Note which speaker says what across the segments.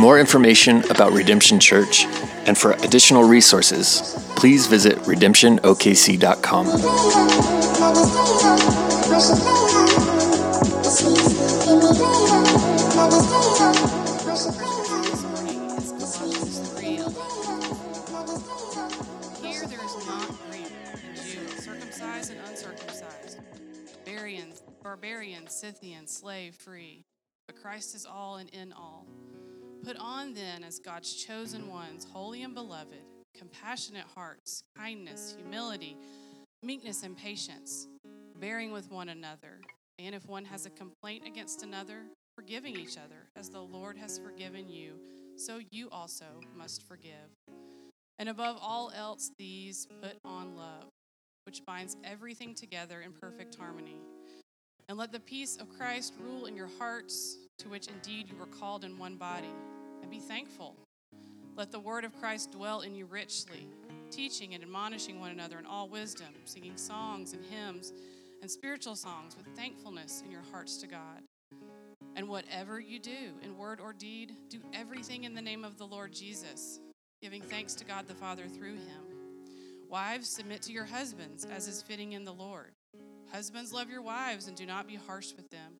Speaker 1: More information about Redemption Church and for additional resources, please visit redemptionokc.com.
Speaker 2: Barbarian, Scythian, slave, free, but Christ is all and in all. Put on then as God's chosen ones, holy and beloved, compassionate hearts, kindness, humility, meekness, and patience, bearing with one another. And if one has a complaint against another, forgiving each other, as the Lord has forgiven you, so you also must forgive. And above all else, these put on love, which binds everything together in perfect harmony. And let the peace of Christ rule in your hearts, to which indeed you were called in one body, and be thankful. Let the word of Christ dwell in you richly, teaching and admonishing one another in all wisdom, singing songs and hymns and spiritual songs with thankfulness in your hearts to God. And whatever you do, in word or deed, do everything in the name of the Lord Jesus, giving thanks to God the Father through him. Wives, submit to your husbands as is fitting in the Lord. Husbands, love your wives and do not be harsh with them.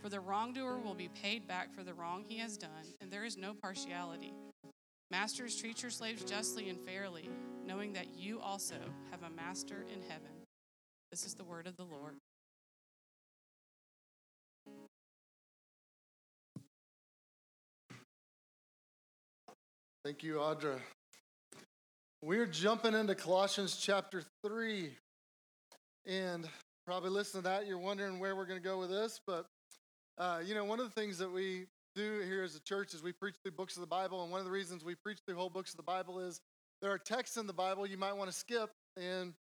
Speaker 2: For the wrongdoer will be paid back for the wrong he has done, and there is no partiality. Masters, treat your slaves justly and fairly, knowing that you also have a master in heaven. This is the word of the Lord.
Speaker 3: Thank you, Audra. We're jumping into Colossians chapter 3. And probably listen to that, you're wondering where we're going to go with this. But, uh, you know, one of the things that we do here as a church is we preach through books of the Bible. And one of the reasons we preach through whole books of the Bible is there are texts in the Bible you might want to skip. And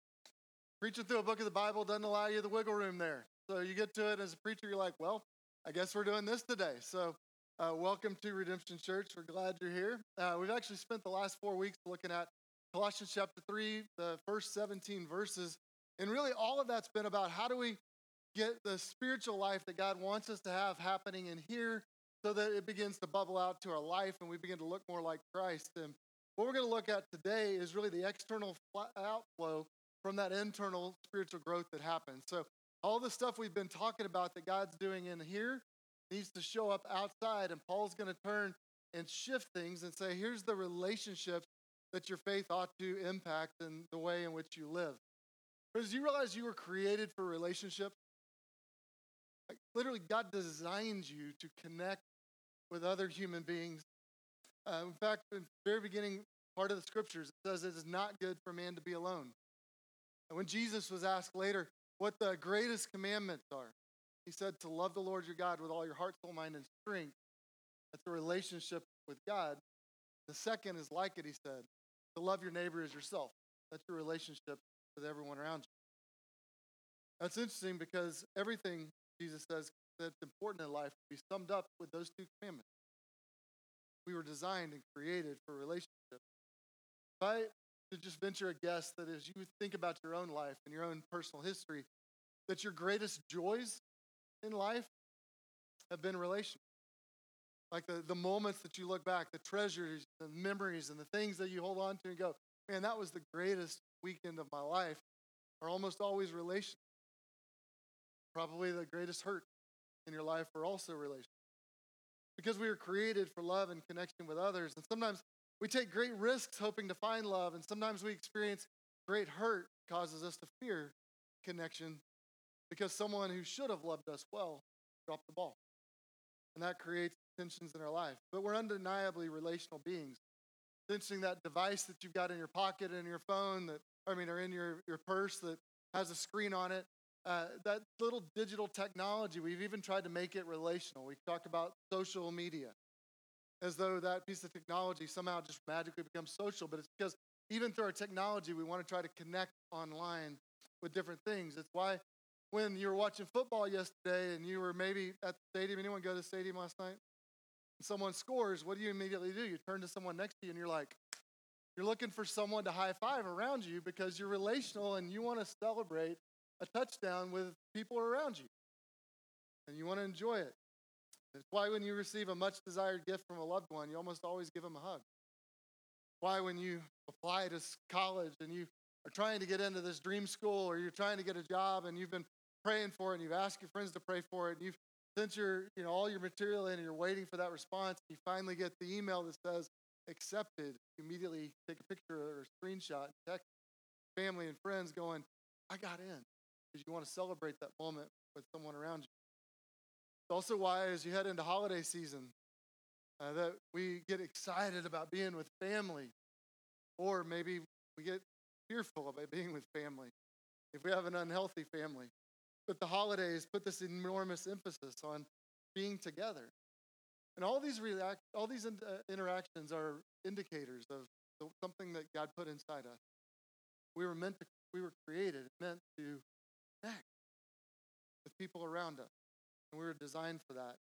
Speaker 3: preaching through a book of the Bible doesn't allow you the wiggle room there. So you get to it as a preacher, you're like, well, I guess we're doing this today. So uh, welcome to Redemption Church. We're glad you're here. Uh, we've actually spent the last four weeks looking at Colossians chapter 3, the first 17 verses. And really, all of that's been about how do we get the spiritual life that God wants us to have happening in here so that it begins to bubble out to our life and we begin to look more like Christ. And what we're going to look at today is really the external outflow from that internal spiritual growth that happens. So, all the stuff we've been talking about that God's doing in here needs to show up outside. And Paul's going to turn and shift things and say, here's the relationships that your faith ought to impact in the way in which you live. Because you realize you were created for relationships? Literally, God designed you to connect with other human beings. Uh, in fact, in the very beginning part of the scriptures, it says it is not good for man to be alone. And when Jesus was asked later what the greatest commandments are, he said to love the Lord your God with all your heart, soul, mind, and strength. That's a relationship with God. The second is like it, he said, to love your neighbor as yourself. That's your relationship with everyone around you. That's interesting because everything Jesus says that's important in life can be summed up with those two commandments. We were designed and created for relationships. If I could just venture a guess that as you think about your own life and your own personal history, that your greatest joys in life have been relational. Like the, the moments that you look back, the treasures, the memories, and the things that you hold on to and go, man, that was the greatest weekend of my life, are almost always relational. Probably the greatest hurt in your life are also relational. Because we are created for love and connection with others. And sometimes We take great risks hoping to find love, and sometimes we experience great hurt causes us to fear connection because someone who should have loved us well dropped the ball. And that creates tensions in our life. But we're undeniably relational beings. It's interesting that device that you've got in your pocket and your phone that I mean, or in your, your purse that has a screen on it. Uh, that little digital technology, we've even tried to make it relational. We talk about social media as though that piece of technology somehow just magically becomes social, but it's because even through our technology, we want to try to connect online with different things. It's why when you were watching football yesterday and you were maybe at the stadium, anyone go to the stadium last night? And someone scores, what do you immediately do? You turn to someone next to you and you're like, you're looking for someone to high five around you because you're relational and you want to celebrate a touchdown with people around you. And you want to enjoy it. It's why when you receive a much desired gift from a loved one, you almost always give them a hug. Why when you apply to college and you are trying to get into this dream school or you're trying to get a job and you've been praying for it and you've asked your friends to pray for it and you've sent your, you know, all your material in and you're waiting for that response, and you finally get the email that says accepted, immediately take a picture or a screenshot, and text family and friends going, I got in. Because you want to celebrate that moment with someone around you. It's also why, as you head into holiday season, uh, that we get excited about being with family, or maybe we get fearful about being with family if we have an unhealthy family. But the holidays put this enormous emphasis on being together. And all these react, all these in, uh, interactions are indicators of something that God put inside us. We were meant to, we were created, meant to with people around us, and we were designed for that.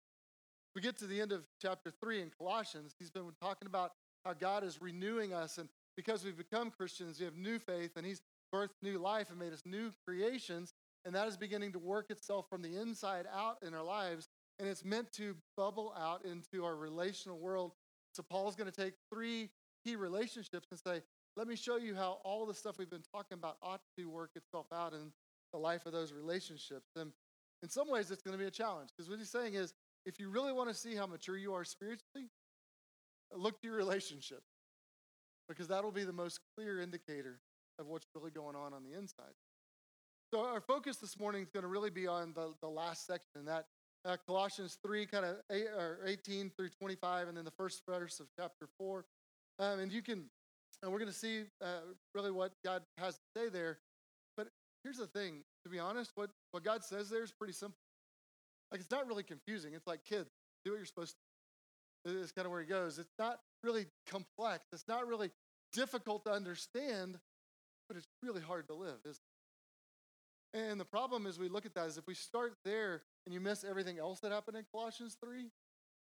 Speaker 3: We get to the end of chapter three in Colossians. He's been talking about how God is renewing us, and because we've become Christians, we have new faith, and He's birthed new life and made us new creations, and that is beginning to work itself from the inside out in our lives and it's meant to bubble out into our relational world. So Paul's going to take three key relationships and say, let me show you how all the stuff we've been talking about ought to work itself out in the life of those relationships. And in some ways, it's going to be a challenge because what he's saying is, if you really want to see how mature you are spiritually, look to your relationship because that'll be the most clear indicator of what's really going on on the inside. So our focus this morning is going to really be on the, the last section, and that uh, Colossians 3, kind of eight, 18 through 25, and then the first verse of chapter 4. Um, and you can, and we're going to see uh, really what God has to say there. Here's the thing to be honest, what, what God says there is pretty simple. Like, it's not really confusing. It's like, kids, do what you're supposed to. It's kind of where he goes. It's not really complex. It's not really difficult to understand, but it's really hard to live, isn't it? And the problem is we look at that is if we start there and you miss everything else that happened in Colossians 3,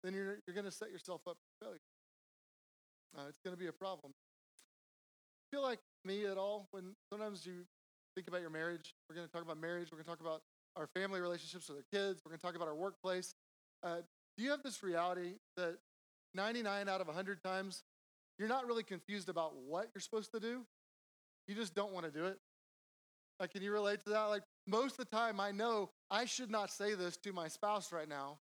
Speaker 3: then you're, you're going to set yourself up for failure. Uh, it's going to be a problem. Feel like me at all when sometimes you think about your marriage? We're going to talk about marriage. We're going to talk about our family relationships with our kids. We're going to talk about our workplace. Uh, do you have this reality that 99 out of 100 times you're not really confused about what you're supposed to do? You just don't want to do it. Like, can you relate to that? Like, most of the time, I know I should not say this to my spouse right now,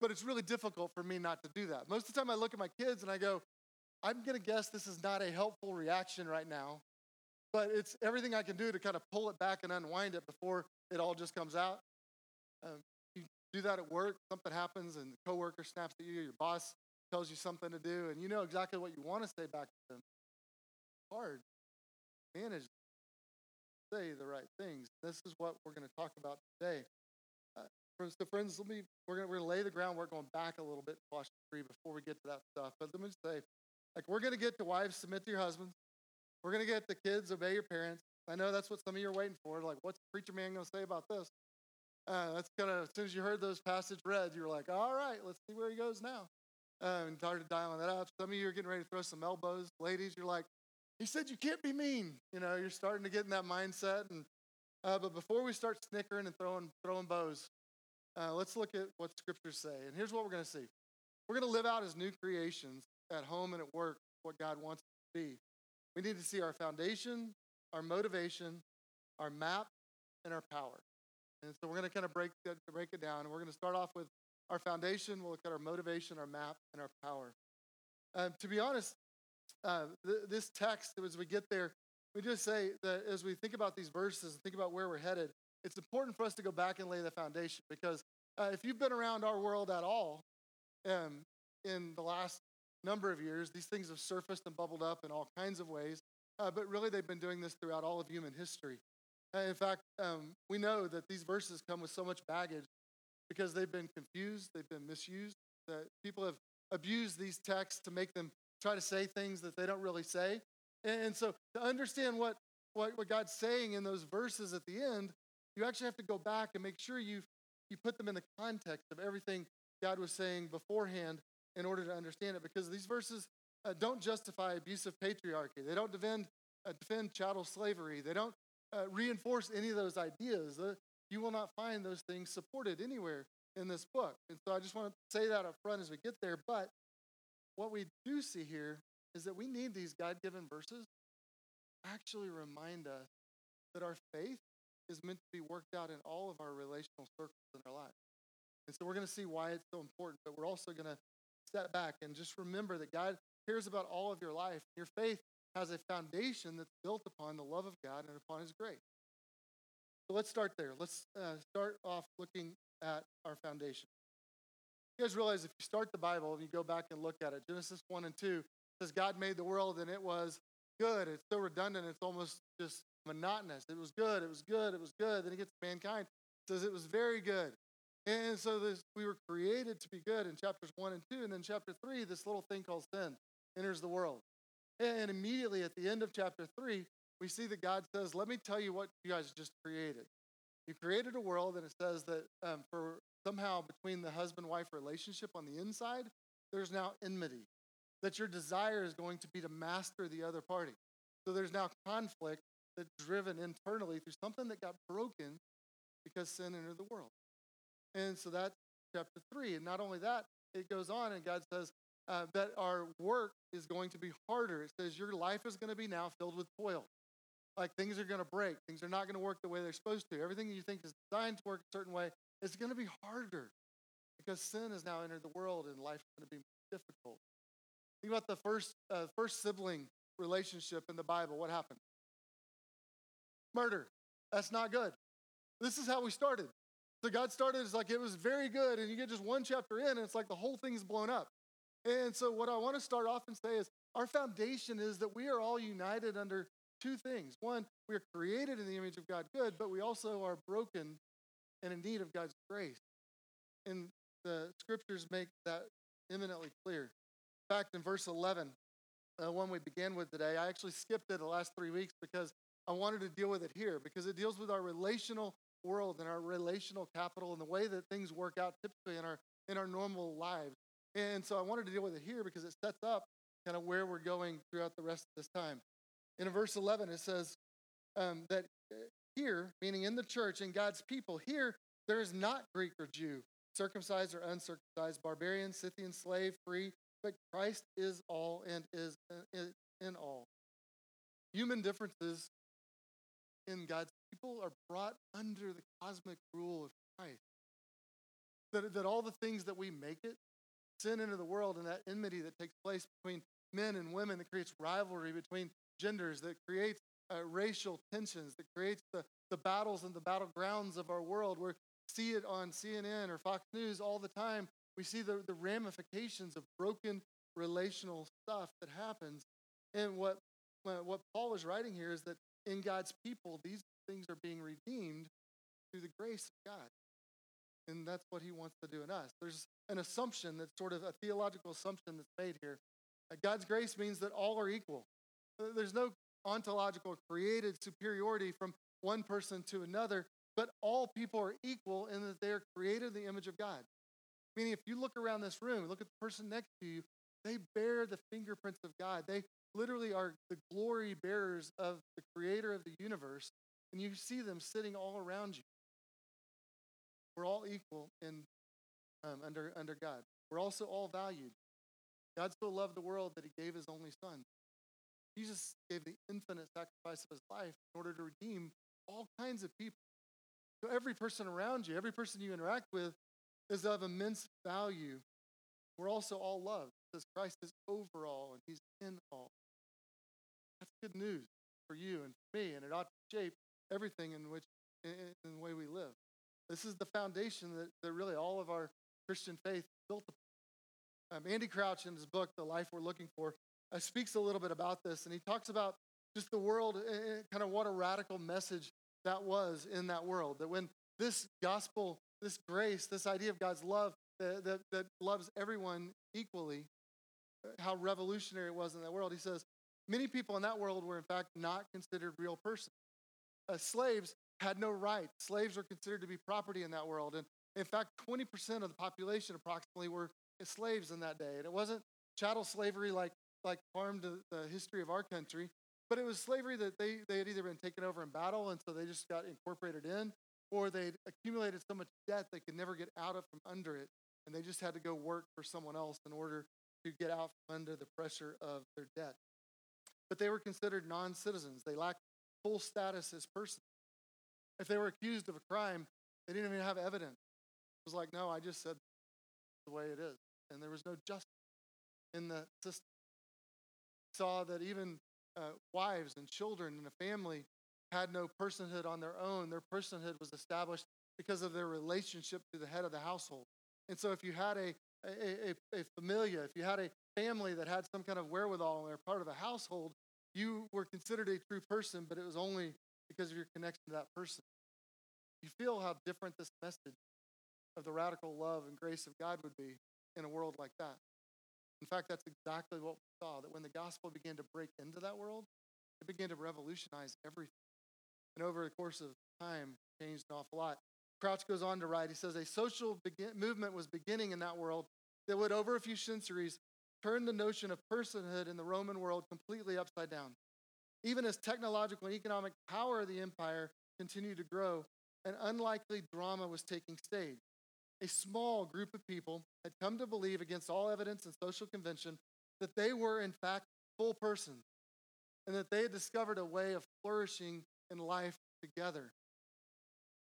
Speaker 3: but it's really difficult for me not to do that. Most of the time, I look at my kids and I go, I'm going to guess this is not a helpful reaction right now, but it's everything I can do to kind of pull it back and unwind it before it all just comes out. Um, you do that at work, something happens, and the coworker snaps at you, your boss tells you something to do, and you know exactly what you want to say back to them. It's hard. Manage say the right things. This is what we're going to talk about today. Uh, so, friends, let me we're going to lay the groundwork going back a little bit, Colossians three, before we get to that stuff. But let me just say, like, we're going to get to wives submit to your husbands. We're going to get the kids obey your parents. I know that's what some of you are waiting for. Like, what's preacher man going to say about this? Uh, that's kind of as soon as you heard those passages read, you were like, all right, let's see where he goes now. Uh, and started dialing that up. Some of you are getting ready to throw some elbows. Ladies, you're like, he said, You can't be mean. You know, you're starting to get in that mindset. And uh, But before we start snickering and throwing, throwing bows, uh, let's look at what scriptures say. And here's what we're going to see we're going to live out as new creations at home and at work, what God wants us to be. We need to see our foundation, our motivation, our map, and our power. And so we're going to kind of break, that, break it down. And we're going to start off with our foundation. We'll look at our motivation, our map, and our power. Uh, to be honest, uh, th- this text, as we get there, we just say that as we think about these verses and think about where we're headed, it's important for us to go back and lay the foundation because uh, if you've been around our world at all um, in the last number of years, these things have surfaced and bubbled up in all kinds of ways. Uh, but really, they've been doing this throughout all of human history. Uh, in fact, um, we know that these verses come with so much baggage because they've been confused, they've been misused, that people have abused these texts to make them try to say things that they don't really say. And, and so, to understand what, what, what God's saying in those verses at the end, you actually have to go back and make sure you you put them in the context of everything God was saying beforehand in order to understand it. Because these verses uh, don't justify abusive patriarchy. They don't defend uh, defend chattel slavery. They don't uh, reinforce any of those ideas. You will not find those things supported anywhere in this book. And so I just want to say that up front as we get there. But what we do see here is that we need these God given verses actually remind us that our faith is meant to be worked out in all of our relational circles in our life. And so we're going to see why it's so important, but we're also going to step back and just remember that God cares about all of your life. Your faith has a foundation that's built upon the love of God and upon His grace. So let's start there. Let's uh, start off looking at our foundation. You guys realize if you start the Bible and you go back and look at it, Genesis 1 and 2 says God made the world and it was good. It's so redundant, it's almost just monotonous. It was good, it was good, it was good. Then he gets to mankind, says it was very good. And so this, we were created to be good in chapters 1 and 2. And then chapter 3, this little thing called sin enters the world. And immediately at the end of chapter 3, we see that God says, Let me tell you what you guys just created. You created a world, and it says that um, for somehow between the husband wife relationship on the inside, there's now enmity. That your desire is going to be to master the other party. So there's now conflict that's driven internally through something that got broken because sin entered the world. And so that's chapter three. And not only that, it goes on and God says uh, that our work is going to be harder. It says your life is going to be now filled with toil. Like things are going to break, things are not going to work the way they're supposed to. Everything you think is designed to work a certain way is going to be harder because sin has now entered the world and life is going to be difficult. Think about the first, uh, first sibling relationship in the Bible. What happened? Murder. That's not good. This is how we started. So God started as like it was very good, and you get just one chapter in, and it's like the whole thing's blown up. And so, what I want to start off and say is our foundation is that we are all united under two things. One, we are created in the image of God good, but we also are broken and in need of God's grace. And the scriptures make that eminently clear. In fact, in verse 11, the one we began with today, I actually skipped it the last three weeks because I wanted to deal with it here because it deals with our relational world and our relational capital and the way that things work out typically in our in our normal lives. And so I wanted to deal with it here because it sets up kind of where we're going throughout the rest of this time. In verse 11, it says um, that uh, here, meaning in the church and God's people, here there is not Greek or Jew, circumcised or uncircumcised, barbarian, Scythian, slave, free, but Christ is all and is uh, in all. Human differences in God's people are brought under the cosmic rule of Christ. That, that all the things that we make it, sin into the world and that enmity that takes place between men and women, that creates rivalry between genders, that creates uh, racial tensions, that creates the, the battles and the battlegrounds of our world. We see it on CNN or Fox News all the time. We see the, the ramifications of broken relational stuff that happens. And what, what Paul is writing here is that in God's people, these things are being redeemed through the grace of God. And that's what he wants to do in us. There's an assumption that's sort of a theological assumption that's made here. God's grace means that all are equal. Uh, there's no ontological created superiority from one person to another, but all people are equal in that they are created in the image of God. Meaning, if you look around this room, look at the person next to you, they bear the fingerprints of God. They literally are the glory bearers of the creator of the universe, and you see them sitting all around you. We're all equal in, um, under, under God. We're also all valued. God so loved the world that he gave his only son. Jesus gave the infinite sacrifice of his life in order to redeem all kinds of people. So every person around you, every person you interact with, is of immense value. We're also all loved because Christ is over all and he's in all. Good news for you and for me, and it ought to shape everything in which in, in the way we live. This is the foundation that, that really all of our Christian faith built upon. Um, Andy Crouch, in his book, The Life We're Looking For, uh, speaks a little bit about this, and he talks about just the world, uh, kind of what a radical message that was in that world. That when this gospel, this grace, this idea of God's love that, that, that loves everyone equally, how revolutionary it was in that world. He says, many people in that world were, in fact, not considered real persons. Uh, slaves had no rights. Slaves were considered to be property in that world. And in fact, 20% of the population approximately were slaves in that day. And it wasn't chattel slavery like, like harmed the, the history of our country, but it was slavery that they, they had either been taken over in battle and so they just got incorporated in, or they'd accumulated so much debt they could never get out of from under it. And they just had to go work for someone else in order to get out from under the pressure of their debt. But they were considered non citizens. They lacked full status as persons. If they were accused of a crime, they didn't even have evidence. It was like, no, I just said the way it is. And there was no justice in the system. Saw that even uh, wives and children in a family had no personhood on their own. Their personhood was established because of their relationship to the head of the household. And so if you had a, a, a, a familia, if you had a family that had some kind of wherewithal and they're part of a household, you were considered a true person, but it was only because of your connection to that person. You feel how different this message of the radical love and grace of God would be in a world like that. In fact, that's exactly what we saw that when the gospel began to break into that world, it began to revolutionize everything. And over the course of time, changed an awful lot. Crouch goes on to write, he says, a social begin- movement was beginning in that world that would, over a few centuries, turn the notion of personhood in the Roman world completely upside down. Even as technological and economic power of the empire continued to grow, an unlikely drama was taking stage. A small group of people had come to believe, against all evidence and social convention, that they were, in fact, full persons and that they had discovered a way of flourishing in life together.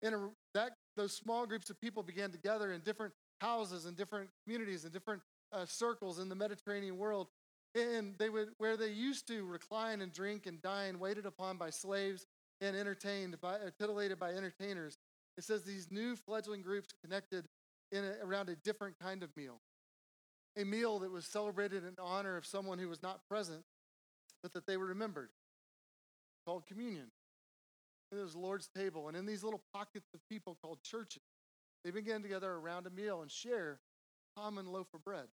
Speaker 3: And that, those small groups of people began to gather in different houses and different communities and different uh, circles in the Mediterranean world. And they would, where they used to recline and drink and dine, waited upon by slaves and entertained by, uh, titillated by entertainers. It says these new fledgling groups connected in a, around a different kind of meal, a meal that was celebrated in honor of someone who was not present, but that they were remembered, called communion. It was the Lord's table, and in these little pockets of people called churches, they began together around a meal and share common loaf of bread.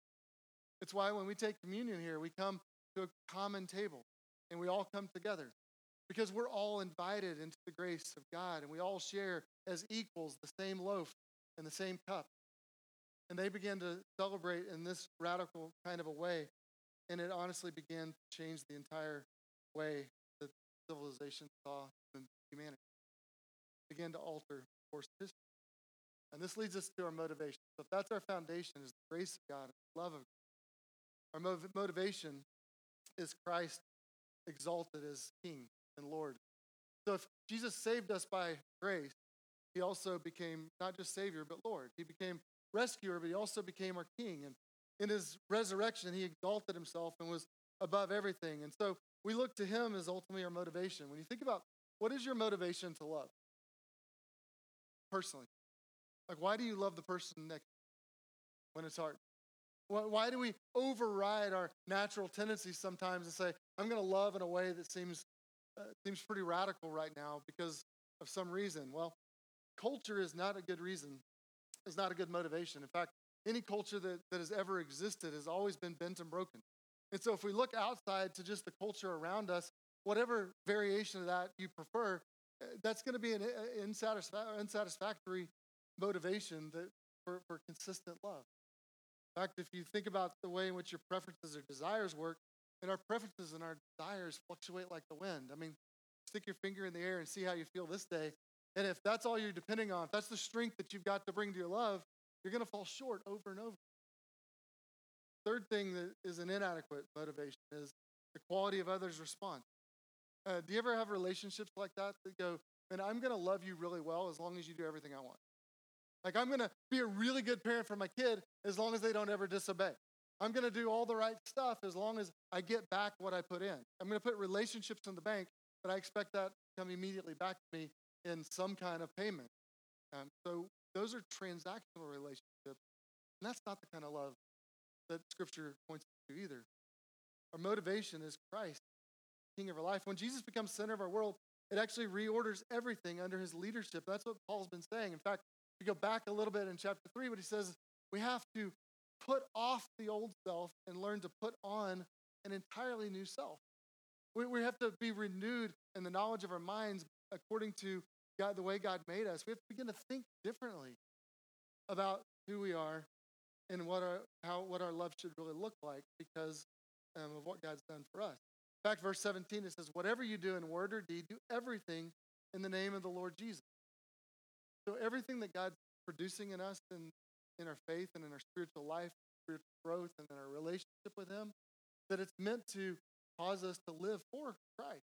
Speaker 3: It's why when we take communion here, we come to a common table and we all come together because we're all invited into the grace of God and we all share as equals the same loaf and the same cup. And they began to celebrate in this radical kind of a way. And it honestly began to change the entire way that civilization saw humanity. It began to alter course history. And this leads us to our motivation. So if that's our foundation, is the grace of God, the love of God. Our motivation is Christ exalted as King and Lord. So if Jesus saved us by grace, he also became not just Savior, but Lord. He became rescuer, but he also became our King. And in his resurrection, he exalted himself and was above everything. And so we look to him as ultimately our motivation. When you think about what is your motivation to love? Personally. Like, why do you love the person next when it's hard? Why do we override our natural tendencies sometimes and say, I'm going to love in a way that seems, uh, seems pretty radical right now because of some reason? Well, culture is not a good reason, it's not a good motivation. In fact, any culture that, that has ever existed has always been bent and broken. And so if we look outside to just the culture around us, whatever variation of that you prefer, uh, that's going to be an uh, unsatisfactory motivation that, for, for consistent love. In fact, if you think about the way in which your preferences or desires work, and our preferences and our desires fluctuate like the wind. I mean, stick your finger in the air and see how you feel this day. And if that's all you're depending on, if that's the strength that you've got to bring to your love, you're going to fall short over and over. Third thing that is an inadequate motivation is the quality of others' response. Uh, do you ever have relationships like that that go, and I'm going to love you really well as long as you do everything I want? Like, I'm going to be a really good parent for my kid as long as they don't ever disobey. I'm going to do all the right stuff as long as I get back what I put in. I'm going to put relationships in the bank, but I expect that to come immediately back to me in some kind of payment. Um, so those are transactional relationships. And that's not the kind of love that Scripture points to either. Our motivation is Christ, King of our life. When Jesus becomes center of our world, it actually reorders everything under his leadership. That's what Paul's been saying. In fact, you go back a little bit in chapter 3, what he says we have to put off the old self and learn to put on an entirely new self. We, we have to be renewed in the knowledge of our minds according to God, the way God made us. We have to begin to think differently about who we are and what our, how, what our love should really look like because um, of what God's done for us. In fact, verse 17, it says, Whatever you do in word or deed, do everything in the name of the Lord Jesus. So everything that God's producing in us in, in our faith and in our spiritual life, spiritual growth, and in our relationship with Him, that it's meant to cause us to live for Christ.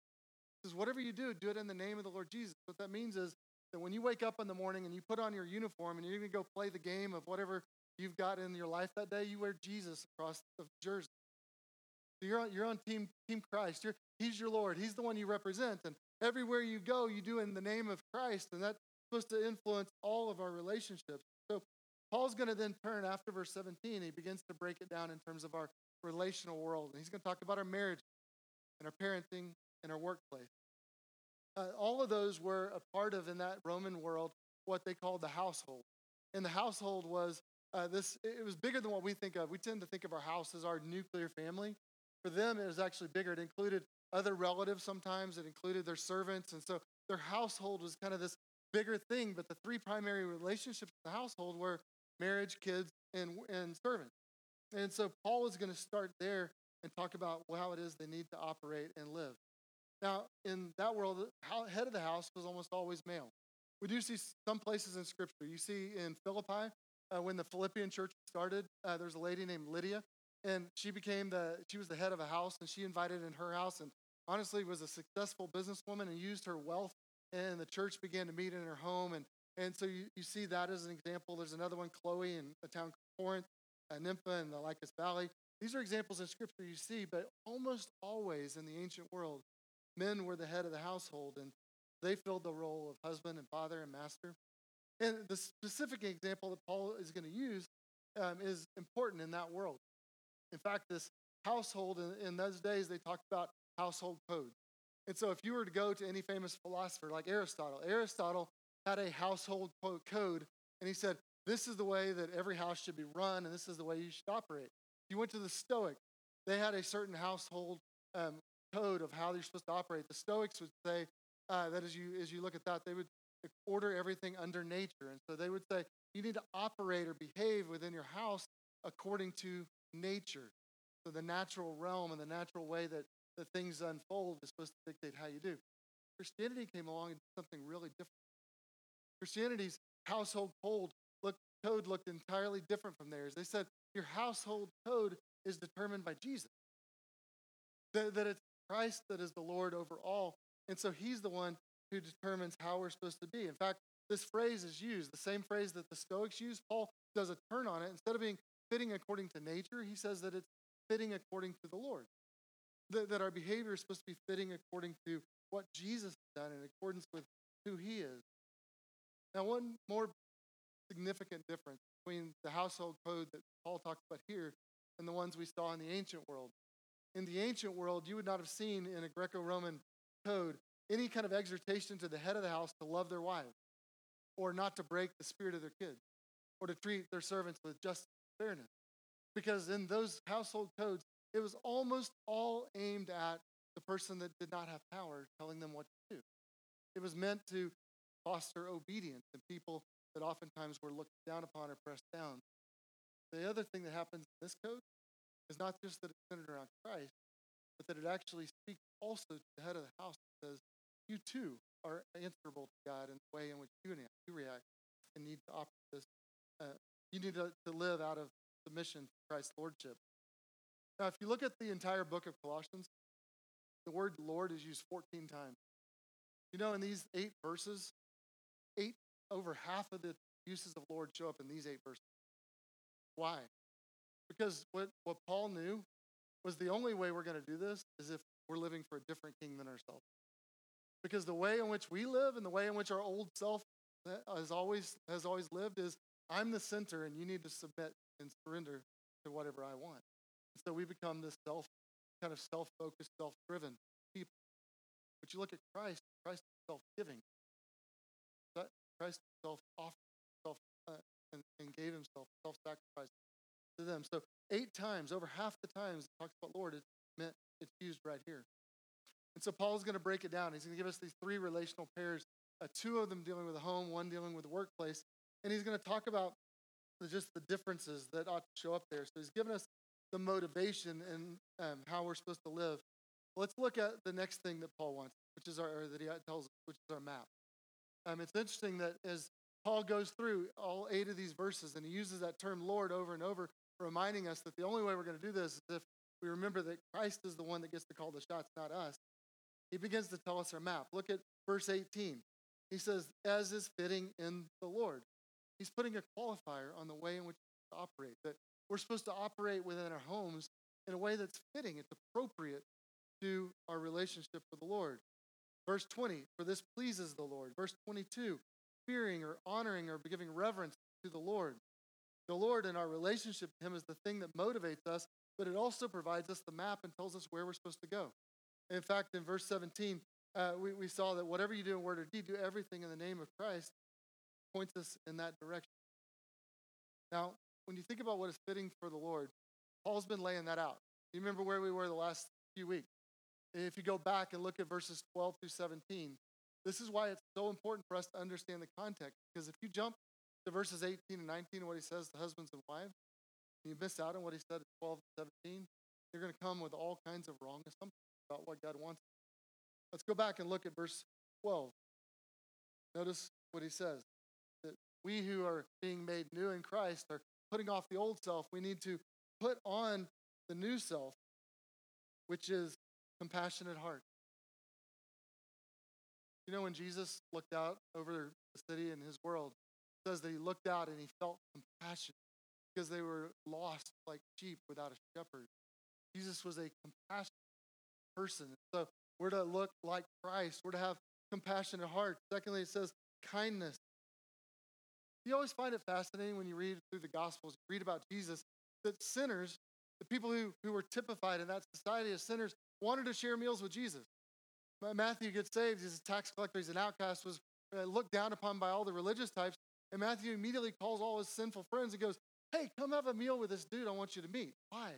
Speaker 3: It says, Whatever you do, do it in the name of the Lord Jesus. What that means is that when you wake up in the morning and you put on your uniform and you're going to go play the game of whatever you've got in your life that day, you wear Jesus across the jersey. You're on, you're on team, team Christ. You're, he's your Lord. He's the one you represent. And everywhere you go, you do in the name of Christ. And that's supposed to influence all of our relationships. So Paul's going to then turn after verse 17. He begins to break it down in terms of our relational world. And he's going to talk about our marriage and our parenting and our workplace. Uh, all of those were a part of, in that Roman world, what they called the household. And the household was uh, this, it was bigger than what we think of. We tend to think of our house as our nuclear family. For them, it was actually bigger. It included other relatives sometimes, it included their servants. And so their household was kind of this bigger thing. But the three primary relationships in the household were marriage, kids, and, and servants. And so Paul is going to start there and talk about how it is they need to operate and live. Now, in that world, the head of the house was almost always male. We do see some places in Scripture. You see in Philippi, uh, when the Philippian church started, uh, there's a lady named Lydia, and she became the she was the head of a house, and she invited in her house, and honestly was a successful businesswoman and used her wealth, and the church began to meet in her home, and and so you, you see that as an example. There's another one, Chloe, in the town Corinth, uh, Nympha in the Lycus Valley. These are examples in Scripture you see, but almost always in the ancient world, men were the head of the household, and they filled the role of husband and father and master. And the specific example that Paul is going to use um, is important in that world. In fact, this household in, in those days, they talked about household codes. And so, if you were to go to any famous philosopher like Aristotle, Aristotle had a household code, and he said, This is the way that every house should be run, and this is the way you should operate. You went to the Stoic, they had a certain household um, code of how you're supposed to operate. The Stoics would say uh, that as you as you look at that, they would order everything under nature, and so they would say you need to operate or behave within your house according to nature. So the natural realm and the natural way that, that things unfold is supposed to dictate how you do. Christianity came along and did something really different. Christianity's household code, look, code looked entirely different from theirs. They said your household code is determined by Jesus. That, that it's Christ that is the Lord over all. And so he's the one who determines how we're supposed to be. In fact, this phrase is used, the same phrase that the Stoics use. Paul does a turn on it. Instead of being fitting according to nature, he says that it's fitting according to the Lord. That, that our behavior is supposed to be fitting according to what Jesus has done in accordance with who he is. Now, one more significant difference between the household code that Paul talks about here and the ones we saw in the ancient world. In the ancient world, you would not have seen in a Greco Roman code any kind of exhortation to the head of the house to love their wives or not to break the spirit of their kids or to treat their servants with justice and fairness. Because in those household codes, it was almost all aimed at the person that did not have power telling them what to do. It was meant to foster obedience in people that oftentimes were looked down upon or pressed down. The other thing that happens in this code is not just that it's centered around Christ, but that it actually speaks also to the head of the house and says, you too are answerable to God in the way in which you react and need to operate this. Uh, you need to, to live out of submission to Christ's lordship. Now, if you look at the entire book of Colossians, the word Lord is used 14 times. You know, in these eight verses, eight over half of the uses of Lord show up in these eight verses. Why? Because what, what Paul knew was the only way we're going to do this is if we're living for a different king than ourselves. Because the way in which we live and the way in which our old self uh, has always has always lived is I'm the center and you need to submit and surrender to whatever I want. So we become this self kind of self-focused, self-driven people. But you look at Christ, Christ is self-giving. Christ self-offered, self uh, and, and gave himself, self-sacrifice to them. So eight times, over half the times it talks about Lord, it's meant it's used right here. And so Paul's going to break it down. He's going to give us these three relational pairs, uh, two of them dealing with the home, one dealing with the workplace. And he's going to talk about just the differences that ought to show up there. So he's given us the motivation and um, how we're supposed to live. Let's look at the next thing that Paul wants, which is our, that he tells us, which is our map. Um, it's interesting that as Paul goes through all eight of these verses and he uses that term Lord over and over, reminding us that the only way we're going to do this is if we remember that Christ is the one that gets to call the shots, not us. He begins to tell us our map. Look at verse 18. He says, as is fitting in the Lord. He's putting a qualifier on the way in which we operate, that we're supposed to operate within our homes in a way that's fitting, it's appropriate to our relationship with the Lord. Verse 20, for this pleases the Lord. Verse 22, fearing or honoring or giving reverence to the Lord. The Lord and our relationship to Him is the thing that motivates us, but it also provides us the map and tells us where we're supposed to go. In fact, in verse 17, uh, we, we saw that whatever you do in word or deed, do everything in the name of Christ, points us in that direction. Now, when you think about what is fitting for the Lord, Paul's been laying that out. You remember where we were the last few weeks? If you go back and look at verses 12 through 17, this is why it's so important for us to understand the context. Because if you jump to verses 18 and 19, what he says to husbands and wives, and you miss out on what he said at 12 and 17, you're going to come with all kinds of wrong assumptions about what God wants. Let's go back and look at verse 12. Notice what he says that we who are being made new in Christ are putting off the old self. We need to put on the new self, which is compassionate heart. You know, when Jesus looked out over the city and his world, it says that he looked out and he felt compassion because they were lost like sheep without a shepherd. Jesus was a compassionate person. So we're to look like Christ. We're to have compassionate heart. Secondly, it says kindness. You always find it fascinating when you read through the Gospels, you read about Jesus, that sinners, the people who, who were typified in that society as sinners, wanted to share meals with Jesus. Matthew gets saved. He's a tax collector. He's an outcast, was uh, looked down upon by all the religious types. And Matthew immediately calls all his sinful friends and goes, Hey, come have a meal with this dude I want you to meet. Why?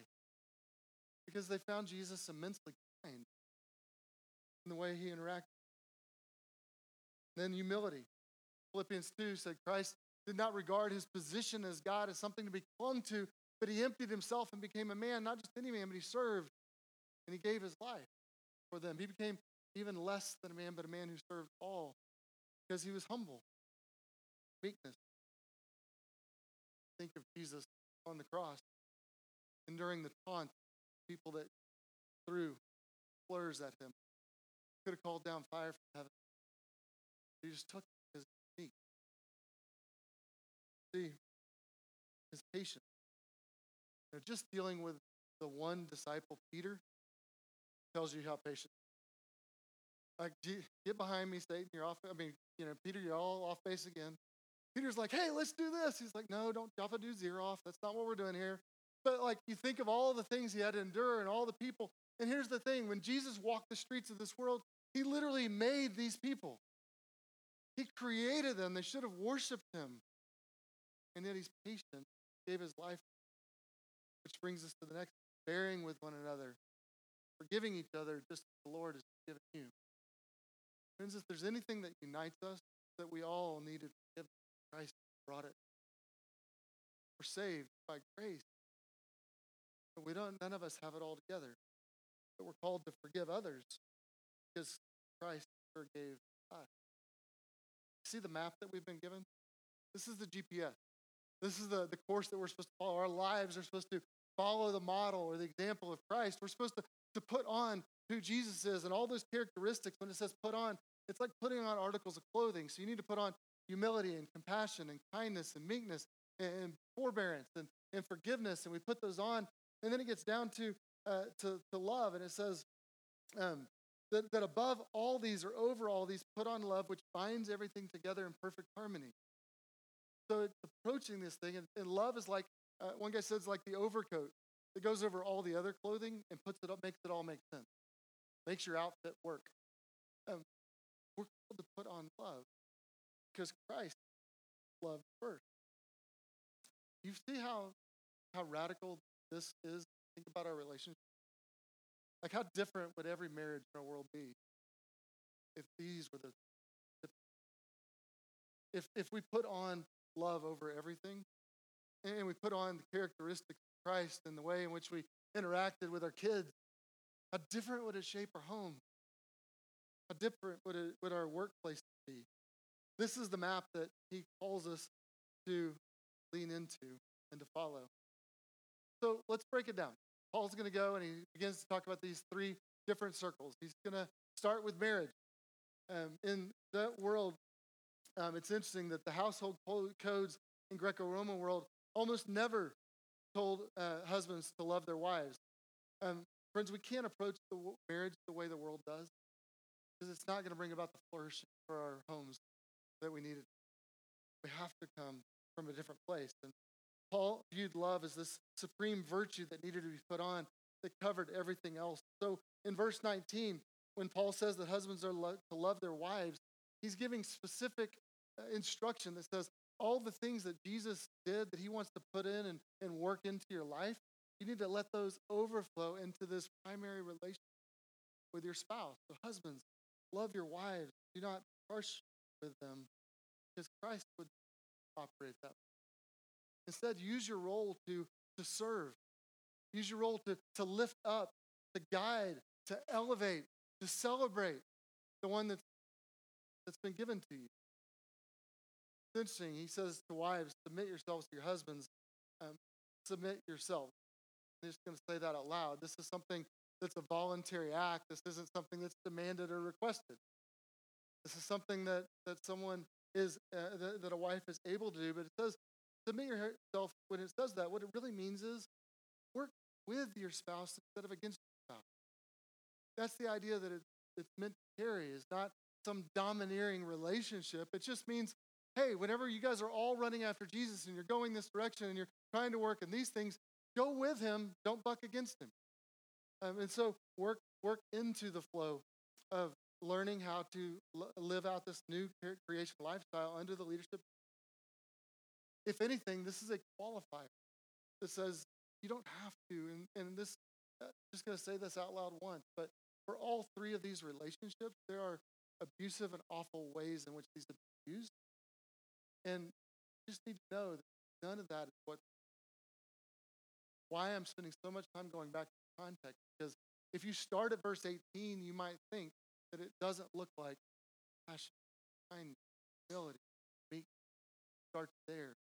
Speaker 3: Because they found Jesus immensely kind in the way he interacted. Then humility. Philippians 2 said Christ did not regard his position as God as something to be clung to, but he emptied himself and became a man, not just any man, but he served and he gave his life for them. He became even less than a man, but a man who served all because he was humble. Meekness. Think of Jesus on the cross, enduring the taunt, people that threw slurs at him. Could have called down fire from heaven. He just took. See, his patience. You know, just dealing with the one disciple, Peter, tells you how patient. Like, get behind me, Satan. You're off. I mean, you know, Peter, you're all off base again. Peter's like, hey, let's do this. He's like, no, don't Jaffa do zero off. That's not what we're doing here. But like, you think of all the things he had to endure and all the people. And here's the thing when Jesus walked the streets of this world, he literally made these people. He created them. They should have worshiped him. And yet he's patient, gave his life. Which brings us to the next bearing with one another, forgiving each other just as the Lord has given you. Friends, if there's anything that unites us, that we all needed forgiveness, Christ brought it. We're saved by grace. But we don't none of us have it all together. But we're called to forgive others because Christ forgave us. See the map that we've been given? This is the GPS. This is the, the course that we're supposed to follow. Our lives are supposed to follow the model or the example of Christ. We're supposed to, to put on who Jesus is and all those characteristics. When it says put on, it's like putting on articles of clothing. So you need to put on humility and compassion and kindness and meekness and forbearance and and forgiveness, and we put those on. And then it gets down to, uh, to, to love, and it says um, that, that above all these or over all these, put on love, which binds everything together in perfect harmony. So it's approaching this thing, and, and love is like, uh, one guy says, like the overcoat that goes over all the other clothing and puts it up, makes it all make sense, makes your outfit work. Um, we're called to put on love because Christ loved first. You see how how radical this is? Think about our relationship. Like how different would every marriage in our world be if these were the if if we put on love over everything and we put on the characteristics of Christ and the way in which we interacted with our kids, how different would it shape our home? How different would, it, would our workplace be? This is the map that he calls us to lean into and to follow. So let's break it down. Paul's going to go and he begins to talk about these three different circles. He's going to start with marriage. Um, in that world, um, it's interesting that the household codes in Greco-Roman world almost never told uh, husbands to love their wives. Um, friends, we can't approach the marriage the way the world does because it's not going to bring about the flourishing for our homes that we needed. We have to come from a different place. And Paul viewed love as this supreme virtue that needed to be put on that covered everything else. So in verse 19, when Paul says that husbands are lo- to love their wives, he's giving specific uh, instruction that says all the things that Jesus did that he wants to put in and, and work into your life, you need to let those overflow into this primary relationship with your spouse. So, husbands, Love your wives. Do not harsh with them because Christ would operate that way. Instead, use your role to, to serve. Use your role to, to lift up, to guide, to elevate, to celebrate the one that's, that's been given to you. It's interesting. He says to wives, submit yourselves to your husbands. Um, submit yourselves. I'm just going to say that out loud. This is something that's a voluntary act. This isn't something that's demanded or requested. This is something that, that someone is, uh, that, that a wife is able to do, but it says, submit yourself when it says that. What it really means is work with your spouse instead of against your spouse. That's the idea that it, it's meant to carry, is not some domineering relationship. It just means, hey, whenever you guys are all running after Jesus and you're going this direction and you're trying to work in these things, go with him, don't buck against him. Um, and so work work into the flow of learning how to l- live out this new creation lifestyle under the leadership. If anything, this is a qualifier that says you don't have to. And, and this, I'm uh, just going to say this out loud once, but for all three of these relationships, there are abusive and awful ways in which these are used. And you just need to know that none of that is what why I'm spending so much time going back to context because if you start at verse 18, you might think that it doesn't look like passion, kindness, humility, meekness. Starts there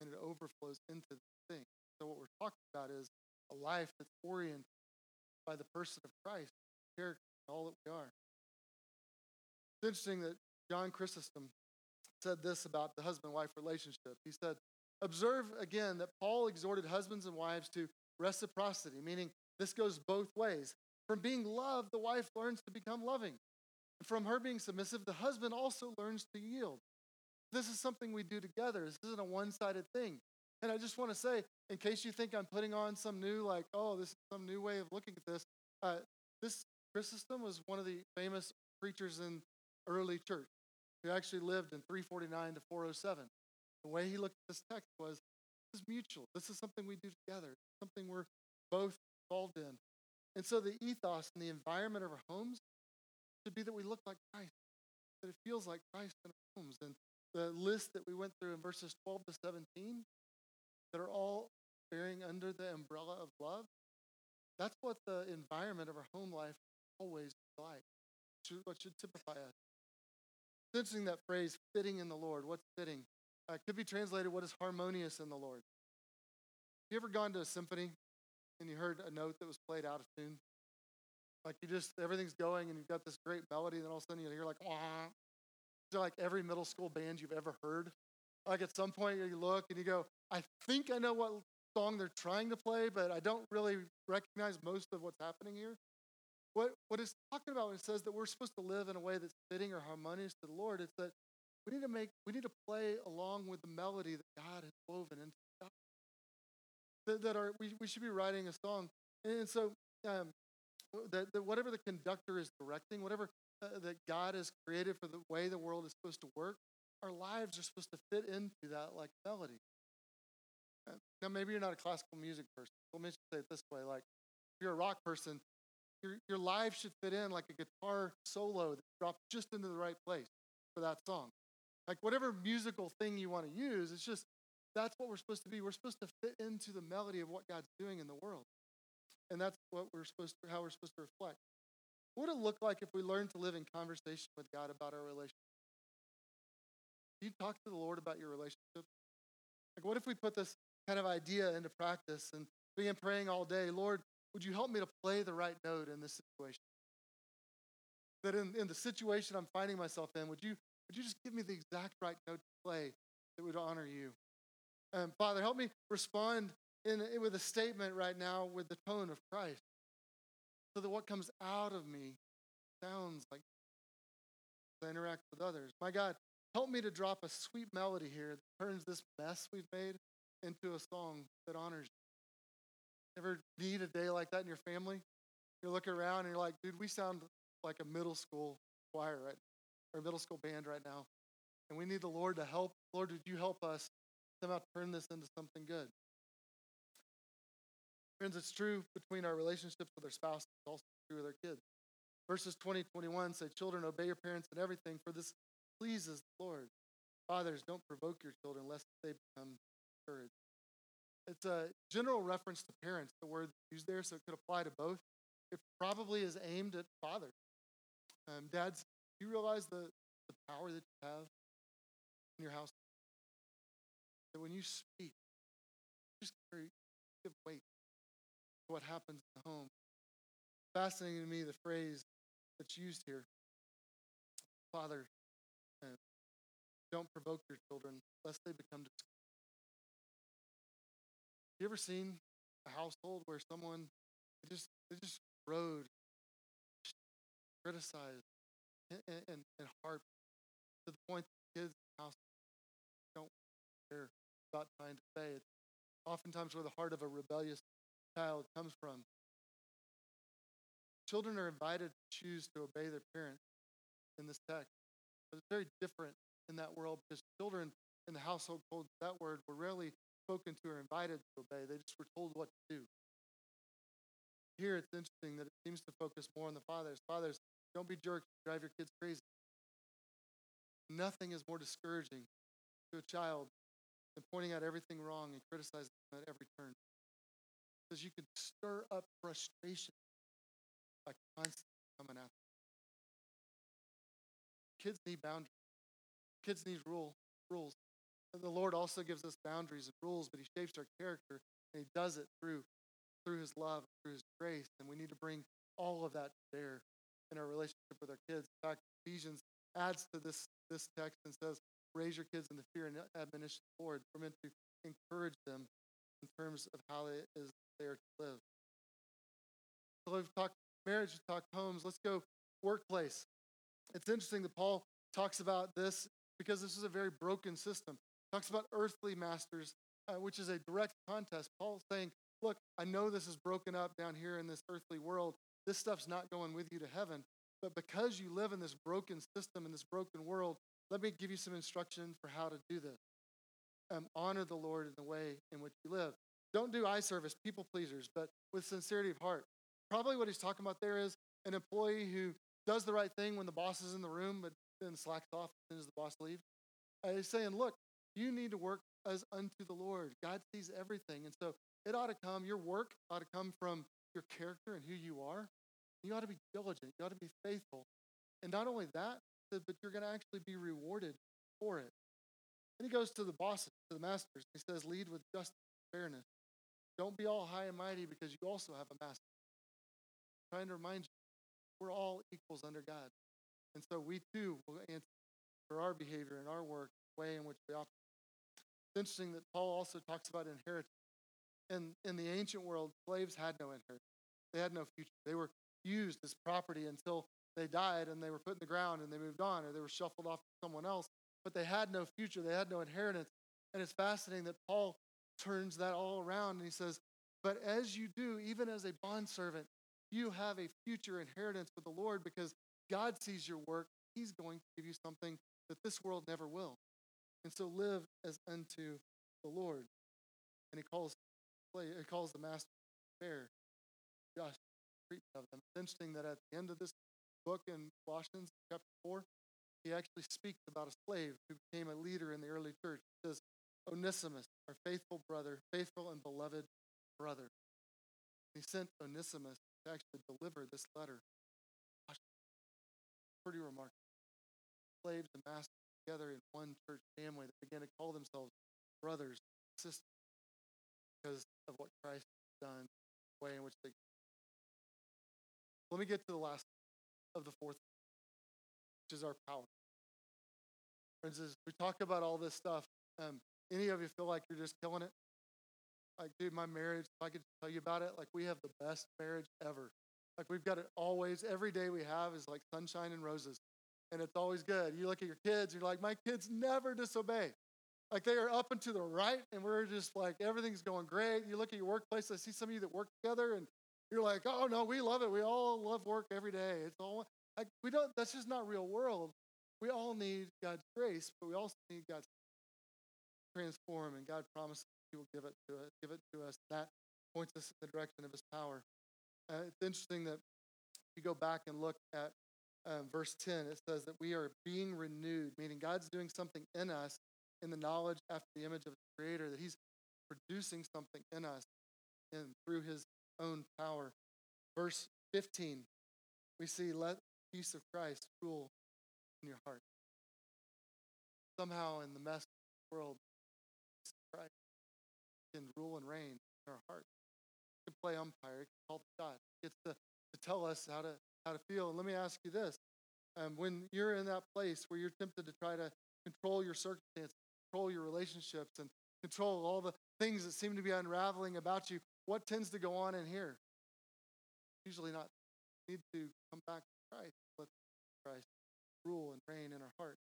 Speaker 3: and it overflows into the thing. So what we're talking about is a life that's oriented by the person of Christ, character, all that we are. It's interesting that John Chrysostom said this about the husband-wife relationship. He said, Observe again that Paul exhorted husbands and wives to reciprocity, meaning this goes both ways. From being loved, the wife learns to become loving. And from her being submissive, the husband also learns to yield. This is something we do together. This isn't a one sided thing. And I just want to say, in case you think I'm putting on some new, like, oh, this is some new way of looking at this, uh, this Chrysostom was one of the famous preachers in early church who actually lived in 349 to 407. The way he looked at this text was this is mutual. This is something we do together, something we're both involved in. And so the ethos and the environment of our homes should be that we look like Christ, that it feels like Christ in our homes. And the list that we went through in verses 12 to 17 that are all bearing under the umbrella of love, that's what the environment of our home life always like, what should typify us. It's interesting that phrase, fitting in the Lord. What's fitting? Uh, could be translated, what is harmonious in the Lord? Have you ever gone to a symphony and you heard a note that was played out of tune. Like you just, everything's going and you've got this great melody, and then all of a sudden you hear like, wah. It's like every middle school band you've ever heard. Like at some point you look and you go, I think I know what song they're trying to play, but I don't really recognize most of what's happening here. What, what it's talking about when it says that we're supposed to live in a way that's fitting or harmonious to the Lord, it's that we need to make, we need to play along with the melody that God has woven into. That, that are, we, we should be writing a song. And, so um, that, that whatever the conductor is directing, whatever uh, that God has created for the way the world is supposed to work, our lives are supposed to fit into that like melody. Uh, now, maybe you're not a classical music person. Let me just say it this way: like, if you're a rock person, your your life should fit in like a guitar solo that drops just into the right place for that song. Like whatever musical thing you want to use, it's just that's what we're supposed to be. We're supposed to fit into the melody of what God's doing in the world, and that's what we're supposed to, how we're supposed to reflect. What would it look like if we learned to live in conversation with God about our relationship? you talk to the Lord about your relationship? Like, what if we put this kind of idea into practice and began praying all day, Lord, would you help me to play the right note in this situation? That in, in the situation I'm finding myself in, would you, would you just give me the exact right note to play that would honor you? And Father, help me respond in, with a statement right now with the tone of Christ so that what comes out of me sounds like I interact with others. My God, Help me to drop a sweet melody here that turns this mess we've made into a song that honors you. Ever need a day like that in your family? You look around and you're like, dude, we sound like a middle school choir right or middle school band right now. And we need the Lord to help. Lord, would you help us somehow turn this into something good? Friends, it's true between our relationships with our spouse, it's also true with our kids. Verses 20, 21 say, Children, obey your parents in everything, for this pleases the Lord. Fathers, don't provoke your children lest they become discouraged. It's a general reference to parents, the word used there, so it could apply to both. It probably is aimed at fathers. Um, dads, do you realize the, the power that you have in your house? That when you speak, just carry, give weight to what happens in the home. Fascinating to me, the phrase that's used here. Father, don't provoke your children lest they become discouraged. You ever seen a household where someone they just they just rode, criticized, and, and, and to the point that kids in the house don't care about trying to say it. Oftentimes where the heart of a rebellious child comes from. Children are invited to choose to obey their parents in this text. But it's very different in that world because children in the household code that word were rarely spoken to or invited to obey. They just were told what to do. Here it's interesting that it seems to focus more on the fathers. Fathers, don't be jerks, drive your kids crazy. Nothing is more discouraging to a child than pointing out everything wrong and criticizing them at every turn. Because you can stir up frustration by constantly coming after. Kids need boundaries. Kids need rule, rules. And the Lord also gives us boundaries and rules, but He shapes our character, and He does it through through His love, through His grace, and we need to bring all of that to bear in our relationship with our kids. In fact, Ephesians adds to this this text and says, "Raise your kids in the fear and admonition of the Lord." We're meant to encourage them in terms of how it is they are to live. So we've talked marriage, we've talked homes. Let's go workplace. It's interesting that Paul talks about this because this is a very broken system. Talks about earthly masters, uh, which is a direct contest. Paul's saying, Look, I know this is broken up down here in this earthly world. This stuff's not going with you to heaven. But because you live in this broken system, in this broken world, let me give you some instruction for how to do this. Um, honor the Lord in the way in which you live. Don't do eye service, people pleasers, but with sincerity of heart. Probably what he's talking about there is an employee who does the right thing when the boss is in the room, but then slacks off as soon as the boss leaves. Uh, he's saying, look, you need to work as unto the Lord. God sees everything. And so it ought to come, your work ought to come from your character and who you are. You ought to be diligent. You ought to be faithful. And not only that, but you're going to actually be rewarded for it. And he goes to the bosses, to the masters. He says, lead with justice and fairness. Don't be all high and mighty because you also have a master. I'm trying to remind you, we're all equals under God. And so we too will answer for our behavior and our work, the way in which we operate. It's interesting that Paul also talks about inheritance. in, in the ancient world, slaves had no inheritance. They had no future. They were used as property until they died and they were put in the ground and they moved on or they were shuffled off to someone else. But they had no future. They had no inheritance. And it's fascinating that Paul turns that all around and he says, But as you do, even as a bondservant, you have a future inheritance with the Lord because God sees your work. He's going to give you something that this world never will. And so live as unto the Lord. And he calls, he calls the master fair, just treatment of them. It's interesting that at the end of this book in Colossians chapter 4, he actually speaks about a slave who became a leader in the early church. He says, Onesimus, our faithful brother, faithful and beloved brother. He sent Onesimus to actually deliver this letter. Pretty remarkable. Slaves and masters together in one church family that began to call themselves brothers, sisters, because of what Christ has done, the way in which they. Let me get to the last of the fourth, which is our power. Friends, as we talk about all this stuff, um, any of you feel like you're just killing it? Like, dude, my marriage, if I could tell you about it, like, we have the best marriage ever. Like, we've got it always, every day we have is like sunshine and roses. And it's always good. You look at your kids, you're like, my kids never disobey. Like, they are up and to the right, and we're just like, everything's going great. You look at your workplace, I see some of you that work together, and you're like, oh, no, we love it. We all love work every day. It's all, like, we don't, that's just not real world. We all need God's grace, but we also need God's transform, and God promises He will give it to us. Give it to us. That points us in the direction of His power. Uh, it's interesting that you go back and look at um, verse 10, it says that we are being renewed, meaning God's doing something in us in the knowledge after the image of the Creator, that He's producing something in us and through His own power. Verse 15, we see, let peace of Christ rule in your heart. Somehow in the mess of the world, Christ can rule and reign in our heart. He can play umpire, he can call the shot. He gets to, to tell us how to how to feel. And let me ask you this. Um, when you're in that place where you're tempted to try to control your circumstances, control your relationships, and control all the things that seem to be unraveling about you, what tends to go on in here? Usually not. Need to come back to Christ. Let Christ rule and reign in our heart.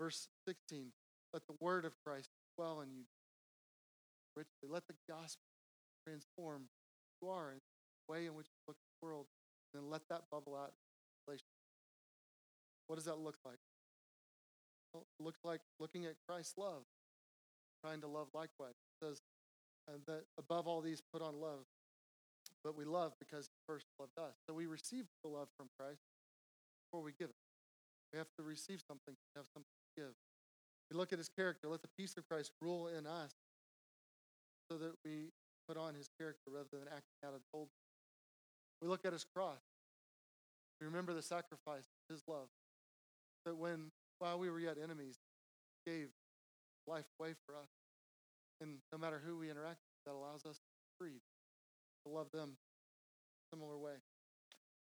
Speaker 3: Verse 16, let the word of Christ dwell in you richly. Let the gospel transform who you are in the way in which you look at the world, and then let that bubble out What does that look like? Well, it looks like looking at Christ's love, trying to love likewise. It says that above all these, put on love. But we love because he first loved us. So we receive the love from Christ before we give it. We have to receive something to have something to give. We look at his character. Let the peace of Christ rule in us so that we put on his character rather than acting out of the old. We look at his cross. We remember the sacrifice, his love. That when, while we were yet enemies, he gave life away for us. And no matter who we interact with, that allows us to free, to love them in a similar way.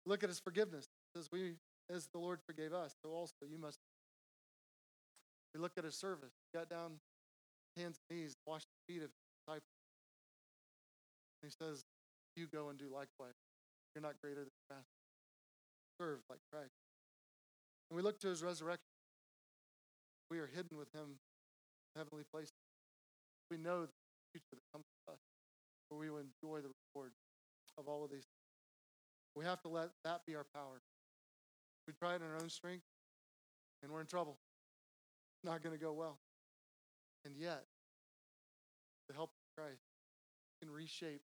Speaker 3: Look at his forgiveness. Says, We, as the Lord forgave us, so also you must. We look at his service. He got down hands and knees, washed the feet of his disciples. He says, You go and do likewise. You're not greater than the master. Serve like Christ. And we look to his resurrection. We are hidden with him in heavenly places. We know the future that comes to us, where we will enjoy the reward of all of these. We have to let that be our power. We try it in our own strength, and we're in trouble. It's not going to go well. And yet, the help of Christ can reshape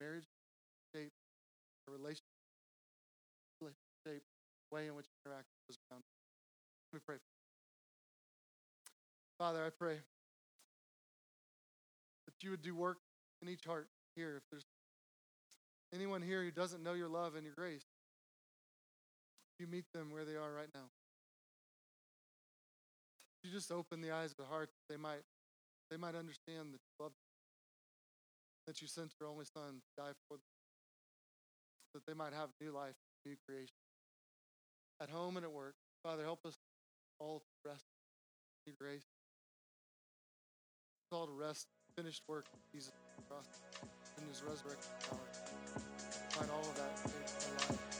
Speaker 3: marriage, relationship, way in which you interact with those around. Let me pray. Father, I pray that you would do work in each heart here. If there's anyone here who doesn't know your love and your grace, you meet them where they are right now. You just open the eyes of the heart that they might they might understand that you love them that you sent your only son to die for them, that they might have new life, new creation. At home and at work, Father, help us all to rest in your grace. All to rest, finished work, Jesus. cross in his resurrection power. Find all of that in our life.